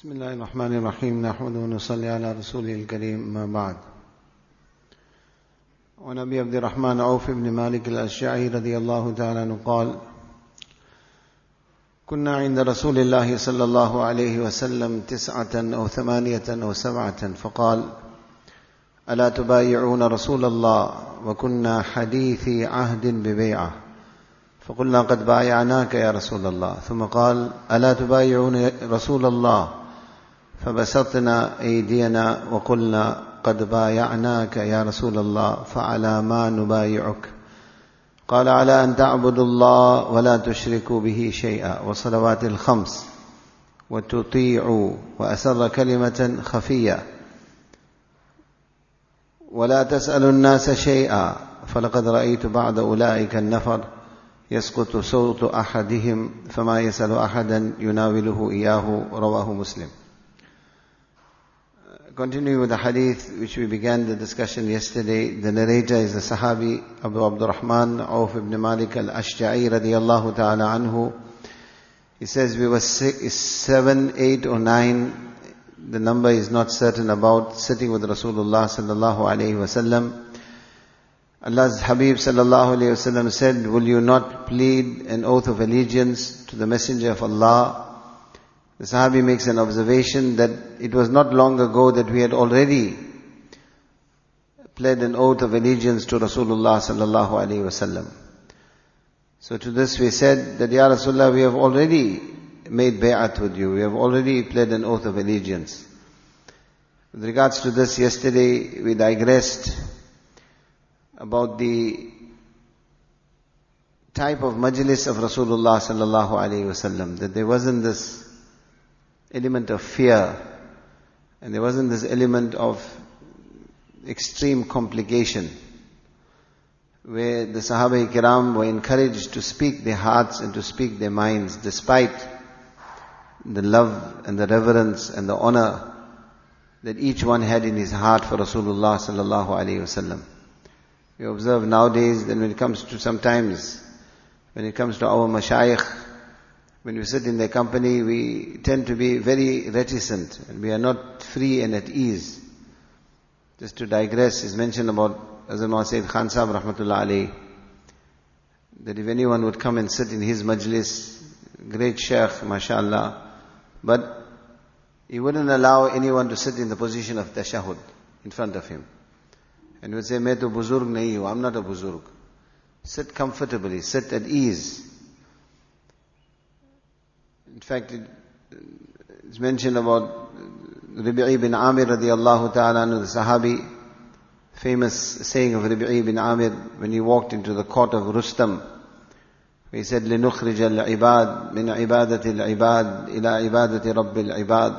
بسم الله الرحمن الرحيم نحمد ونصلي على رسوله الكريم ما بعد وعن ابي عبد الرحمن عوف بن مالك الاشعري رضي الله تعالى عنه قال كنا عند رسول الله صلى الله عليه وسلم تسعة أو ثمانية أو سبعة فقال ألا تبايعون رسول الله وكنا حديثي عهد ببيعة فقلنا قد بايعناك يا رسول الله ثم قال ألا تبايعون رسول الله فبسطنا أيدينا وقلنا قد بايعناك يا رسول الله فعلى ما نبايعك. قال على أن تعبدوا الله ولا تشركوا به شيئا. وصلوات الخمس. وتطيعوا وأسر كلمة خفية. ولا تسألوا الناس شيئا. فلقد رأيت بعد أولئك النفر يسقط صوت أحدهم فما يسأل أحدا يناوله إياه رواه مسلم. Continuing with the hadith which we began the discussion yesterday, the narrator is the Sahabi Abu Abdurrahman Auf ibn Malik al-Ashja'i radiyallahu ta'ala anhu. He says we were six, seven, eight or nine, the number is not certain about, sitting with Rasulullah sallallahu alayhi wasallam. Allah's Habib sallallahu alayhi wasallam said, will you not plead an oath of allegiance to the Messenger of Allah the Sahabi makes an observation that it was not long ago that we had already pled an oath of allegiance to Rasulullah sallallahu alaihi wasallam. So to this we said that Ya Rasulullah, we have already made bay'at with you. We have already pled an oath of allegiance. With regards to this, yesterday we digressed about the type of majlis of Rasulullah sallallahu alaihi wasallam. That there wasn't this element of fear and there wasn't this element of extreme complication where the Sahaba Kiram were encouraged to speak their hearts and to speak their minds despite the love and the reverence and the honor that each one had in his heart for Rasulullah sallallahu alaihi wasallam. We observe nowadays that when it comes to sometimes, when it comes to our mashayikh, when we sit in their company, we tend to be very reticent and we are not free and at ease. Just to digress, is mentioned about Azam Sayyid Khan Sahib Rahmatullah Ali, that if anyone would come and sit in his majlis, great sheikh, mashallah, but he wouldn't allow anyone to sit in the position of tashahud in front of him. And he would say, Main to buzurg nahi I'm not a buzurg. Sit comfortably, sit at ease In fact, it, it's mentioned about Rabi'i bin Amir radiallahu ta'ala anhu, the Sahabi, famous saying of Rabi'i bin Amir when he walked into the court of Rustam. He said, لنخرج العباد من عبادة العباد إلى عبادة رب العباد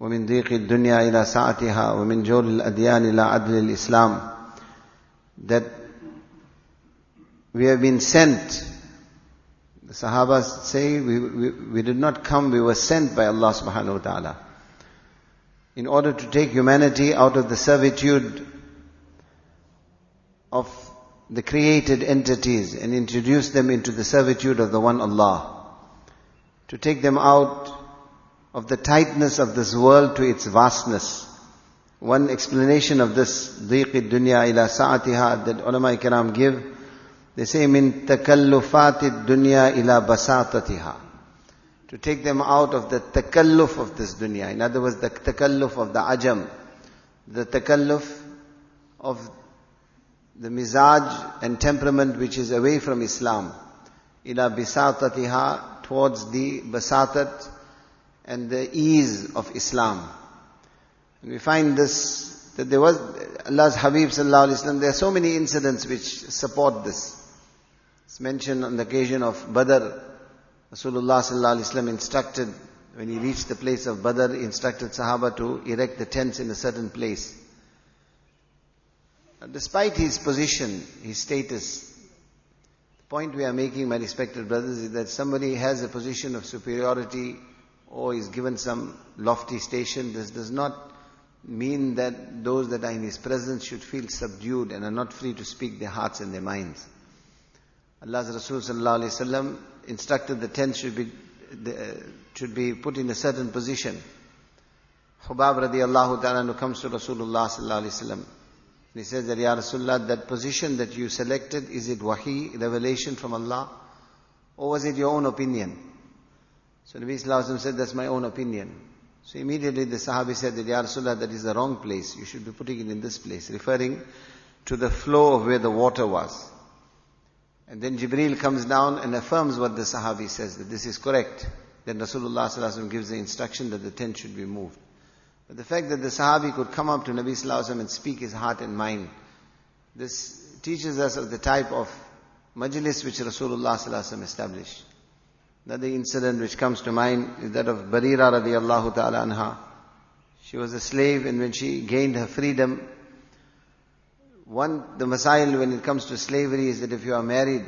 ومن ضيق الدنيا إلى سعتها ومن جور الأديان إلى عدل الإسلام that we have been sent the Sahaba say, we, we, we, did not come, we were sent by Allah subhanahu wa ta'ala. In order to take humanity out of the servitude of the created entities and introduce them into the servitude of the one Allah. To take them out of the tightness of this world to its vastness. One explanation of this, ضيق الدنيا ila sa'atiha, that ulama kiram give, they say, min takallufati dunya ila basatatiha. To take them out of the takalluf of this dunya. In other words, the takalluf of the ajam. The takalluf of the mizaj and temperament which is away from Islam. Ila bisatatiha, towards the basatat and the ease of Islam. And we find this, that there was, Allah's Habib sallallahu there are so many incidents which support this. It's mentioned on the occasion of Badr. Rasulullah sallallahu instructed, when he reached the place of Badr, instructed Sahaba to erect the tents in a certain place. Despite his position, his status, the point we are making, my respected brothers, is that somebody has a position of superiority or is given some lofty station. This does not mean that those that are in his presence should feel subdued and are not free to speak their hearts and their minds. Allah's Rasul sallallahu instructed the tent should be uh, should be put in a certain position. Hubab radiallahu ta'ala comes to Rasulullah sallallahu he says that, Ya Rasulullah, that position that you selected, is it wahi, revelation from Allah? Or was it your own opinion? So Nabi sallallahu alayhi wa said, that's my own opinion. So immediately the Sahabi said that, Ya Rasulullah, that is the wrong place. You should be putting it in this place, referring to the flow of where the water was. And then Jibreel comes down and affirms what the Sahabi says, that this is correct. Then Rasulullah gives the instruction that the tent should be moved. But the fact that the Sahabi could come up to Nabi Sallallahu and speak his heart and mind, this teaches us of the type of majlis which Rasulullah established. Another incident which comes to mind is that of Barira radiallahu ta'ala anha. She was a slave and when she gained her freedom, one, the masail when it comes to slavery is that if you are married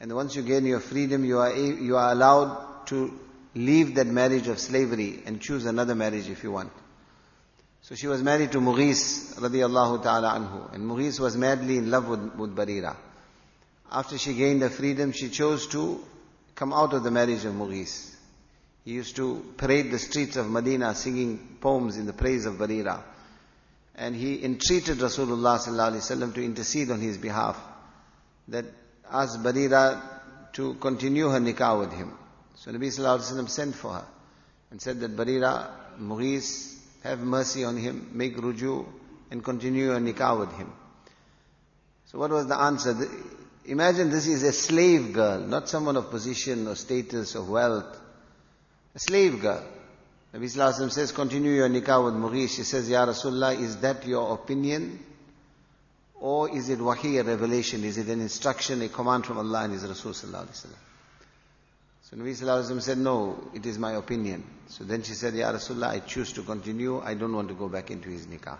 and once you gain your freedom, you are, you are allowed to leave that marriage of slavery and choose another marriage if you want. So she was married to Mughis radiallahu ta'ala anhu. And Mughis was madly in love with, with Barira. After she gained her freedom, she chose to come out of the marriage of Mughis. He used to parade the streets of Medina singing poems in the praise of Barira. And he entreated Rasulullah sallallahu to intercede on his behalf. That asked Barira to continue her nikah with him. So Nabi sallallahu sent for her and said that Barira, Mughis, have mercy on him, make ruju and continue your nikah with him. So what was the answer? Imagine this is a slave girl, not someone of position or status or wealth. A slave girl. Nabi Sallallahu says, continue your nikah with Mughis. She says, Ya Rasulullah, is that your opinion? Or is it wahi, a revelation? Is it an instruction, a command from Allah and His Rasul Sallallahu Alaihi Wasallam? So Nabi Sallallahu said, no, it is my opinion. So then she said, Ya Rasulullah, I choose to continue. I don't want to go back into his nikah.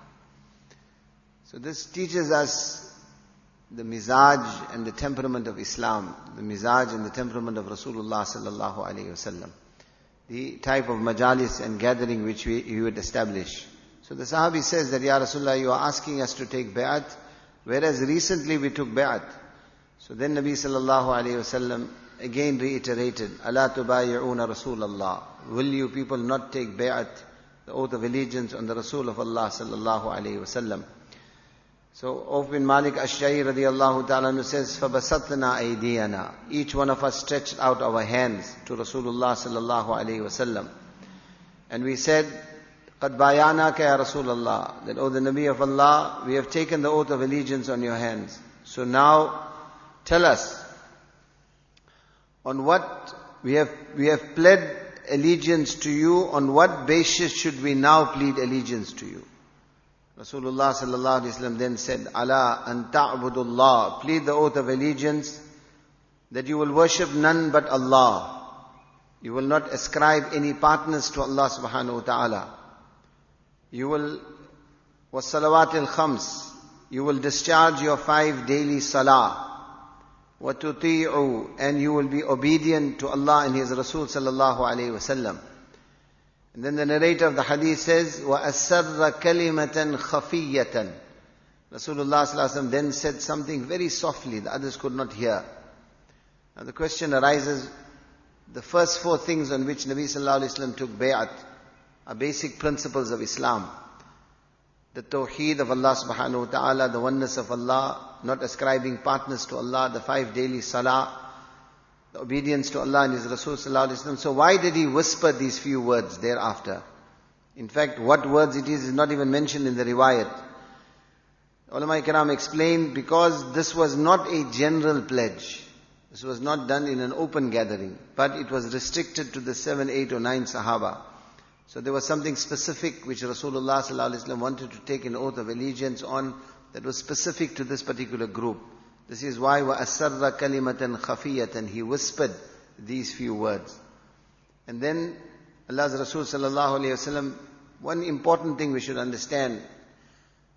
So this teaches us the mizaj and the temperament of Islam, the mizaj and the temperament of Rasulullah sallallahu alaihi wasallam the type of majalis and gathering which we, he would establish. So the Sahabi says that, Ya Rasulullah, you are asking us to take bay'at, whereas recently we took bay'at. So then Nabi sallallahu alayhi wasallam again reiterated, Allah tubayi'una Rasulallah. Will you people not take bay'at, the oath of allegiance on the Rasul of Allah sallallahu alayhi wasallam? So Auf bin Malik Ashja'i radiallahu ta'ala says, فَبَسَطْنَا أَيْدِيَنَا Each one of us stretched out our hands to Rasulullah sallallahu alayhi wasallam. And we said, قَدْ بَايَانَاكَ يَا رَسُولَ اللَّهِ That, O the Nabi of Allah, we have taken the oath of allegiance on your hands. So now, tell us, on what we have, we have pled allegiance to you, on what basis should we now plead allegiance to you? Rasulullah sallallahu alaihi wasallam then said, "Allah an ta'budullah." Plead the oath of allegiance that you will worship none but Allah. You will not ascribe any partners to Allah subhanahu wa ta'ala. You will wasalawat al-khams. You will discharge your five daily salah. وَتُطِيعُ And you will be obedient to Allah and His Rasul sallallahu alayhi wa sallam. And then the narrator of the hadith says, وَأَسَرَّ كَلِمَةً خَفِيَّةً Rasulullah then said something very softly, the others could not hear. Now the question arises, the first four things on which Nabi Sallallahu Alaihi Wasallam took bay'at are basic principles of Islam. The tawheed of Allah subhanahu wa ta'ala, the oneness of Allah, not ascribing partners to Allah, the five daily salah, the obedience to Allah and His Rasul. So why did he whisper these few words thereafter? In fact, what words it is is not even mentioned in the riwayat. Ulama Ikram explained because this was not a general pledge. This was not done in an open gathering, but it was restricted to the seven, eight or nine Sahaba. So there was something specific which Rasulullah wanted to take an oath of allegiance on that was specific to this particular group. This is why وَأَسَرَّ كَلِمَةً خَفِيَّةً He whispered these few words. And then Allah's Rasul sallallahu alayhi wasallam, one important thing we should understand,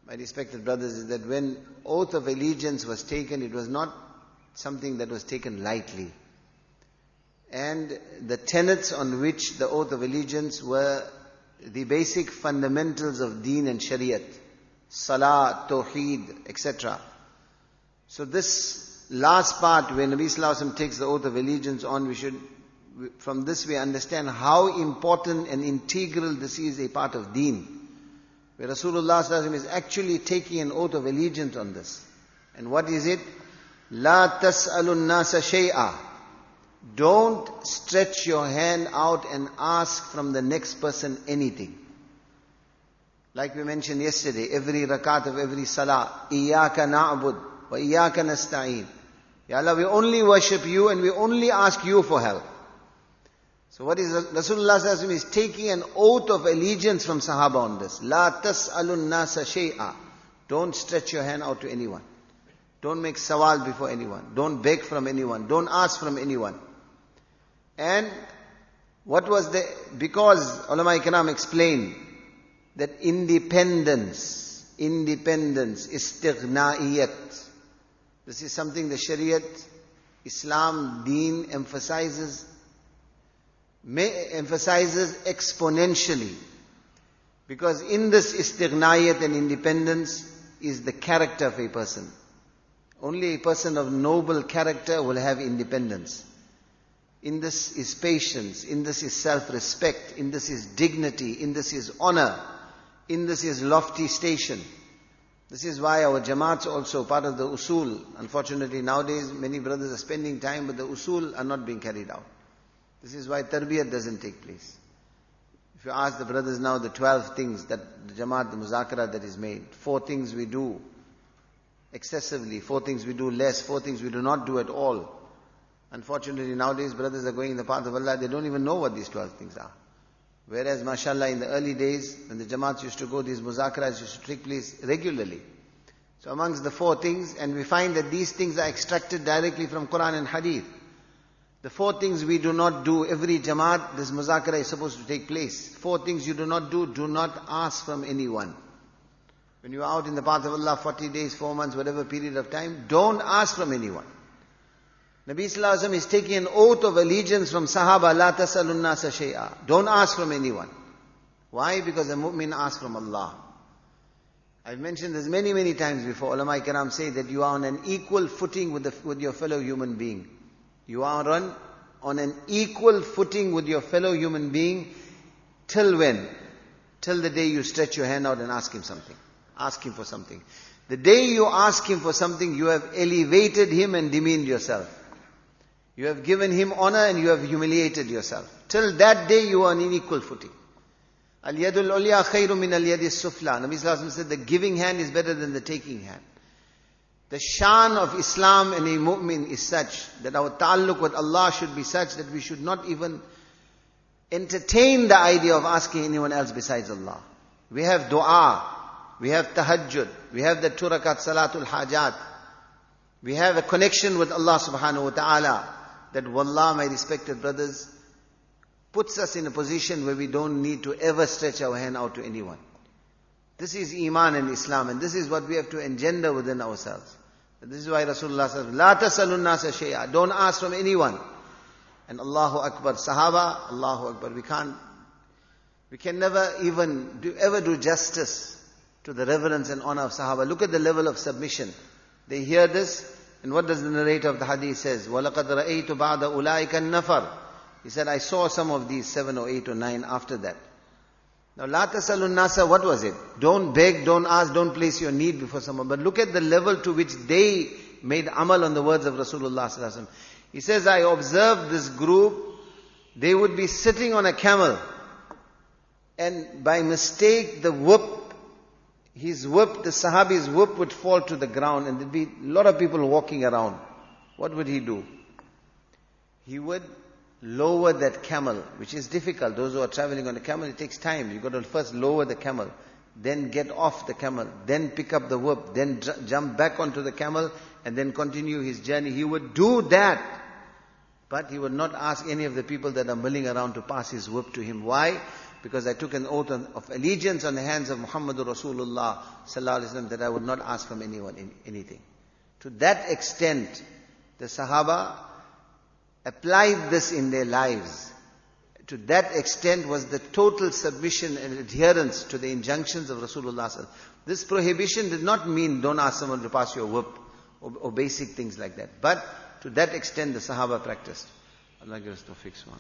my respected brothers, is that when oath of allegiance was taken, it was not something that was taken lightly. And the tenets on which the oath of allegiance were the basic fundamentals of deen and shariat, salah, tawheed, etc. So this last part where Nabi Sallallahu takes the oath of allegiance on, we should from this we understand how important and integral this is a part of deen. Where Rasulullah Sallallahu Alaihi Wasallam is actually taking an oath of allegiance on this. And what is it? La tas'alun nasa shay'a. Don't stretch your hand out and ask from the next person anything. Like we mentioned yesterday, every rakat of every salah, Iyaka na'bud iyaka nasta'een. Ya Allah, we only worship you and we only ask you for help. So what is Rasulullah is taking an oath of allegiance from Sahaba on this. La tas'alun nasa shay'a. Don't stretch your hand out to anyone. Don't make sawal before anyone. Don't beg from anyone. Don't ask from anyone. And what was the, because ulama ikram explained that independence, independence, istighna'iyat. This is something the Shariat, Islam, Deen emphasizes, emphasizes exponentially. Because in this istighna'iyat and independence is the character of a person. Only a person of noble character will have independence. In this is patience, in this is self-respect, in this is dignity, in this is honor, in this is lofty station. This is why our jamaats also part of the usul. Unfortunately nowadays many brothers are spending time but the usul are not being carried out. This is why tarbiyat doesn't take place. If you ask the brothers now the 12 things that the jamaat, the muzakara that is made, four things we do excessively, four things we do less, four things we do not do at all. Unfortunately nowadays brothers are going in the path of Allah, they don't even know what these 12 things are. Whereas, mashallah, in the early days, when the Jamaats used to go, these muzakaras used to take place regularly. So amongst the four things, and we find that these things are extracted directly from Quran and Hadith. The four things we do not do, every Jamaat, this muzakara is supposed to take place. Four things you do not do, do not ask from anyone. When you are out in the path of Allah, 40 days, 4 months, whatever period of time, don't ask from anyone. Nabi Sallallahu is taking an oath of allegiance from Sahaba, La tasalun nasa shay'a. Don't ask from anyone. Why? Because a mu'min asks from Allah. I've mentioned this many, many times before. Ulama Karam say that you are on an equal footing with, the, with your fellow human being. You are on, on an equal footing with your fellow human being till when? Till the day you stretch your hand out and ask him something. Ask him for something. The day you ask him for something, you have elevated him and demeaned yourself. You have given him honor and you have humiliated yourself. Till that day you are on equal footing. Al-yadul ulya min al-yadis sufla. Nabi Sallallahu said the giving hand is better than the taking hand. The shan of Islam and a mu'min is such that our ta'alluq with Allah should be such that we should not even entertain the idea of asking anyone else besides Allah. We have dua, we have tahajjud, we have the turakat salatul hajat, we have a connection with Allah subhanahu wa ta'ala that wallah, my respected brothers, puts us in a position where we don't need to ever stretch our hand out to anyone. This is Iman and Islam and this is what we have to engender within ourselves. This is why Rasulullah says, La tasalun nasa shay'a. Don't ask from anyone. And Allahu Akbar, Sahaba, Allahu Akbar. We can't, we can never even do, ever do justice to the reverence and honor of Sahaba. Look at the level of submission. They hear this, and what does the narrator of the hadith says? وَلَقَدْ رَأَيْتُ بَعْدَ أُولَٰئِكَ النَّفَرِ He said, I saw some of these seven or eight or nine after that. Now, la tasalun nasa, what was it? Don't beg, don't ask, don't place your need before someone. But look at the level to which they made amal on the words of Rasulullah He says, I observed this group, they would be sitting on a camel, and by mistake the whip his whip, the Sahabi's whip would fall to the ground and there'd be a lot of people walking around. What would he do? He would lower that camel, which is difficult. Those who are traveling on a camel, it takes time. You've got to first lower the camel, then get off the camel, then pick up the whip, then j- jump back onto the camel, and then continue his journey. He would do that. But he would not ask any of the people that are milling around to pass his whip to him. Why? Because I took an oath of allegiance on the hands of Muhammadur Rasulullah sallallahu that I would not ask from anyone anything. To that extent, the Sahaba applied this in their lives. To that extent was the total submission and adherence to the injunctions of Rasulullah. This prohibition did not mean don't ask someone to pass your whip or, or basic things like that. But to that extent the Sahaba practiced. Allah gives to fix one.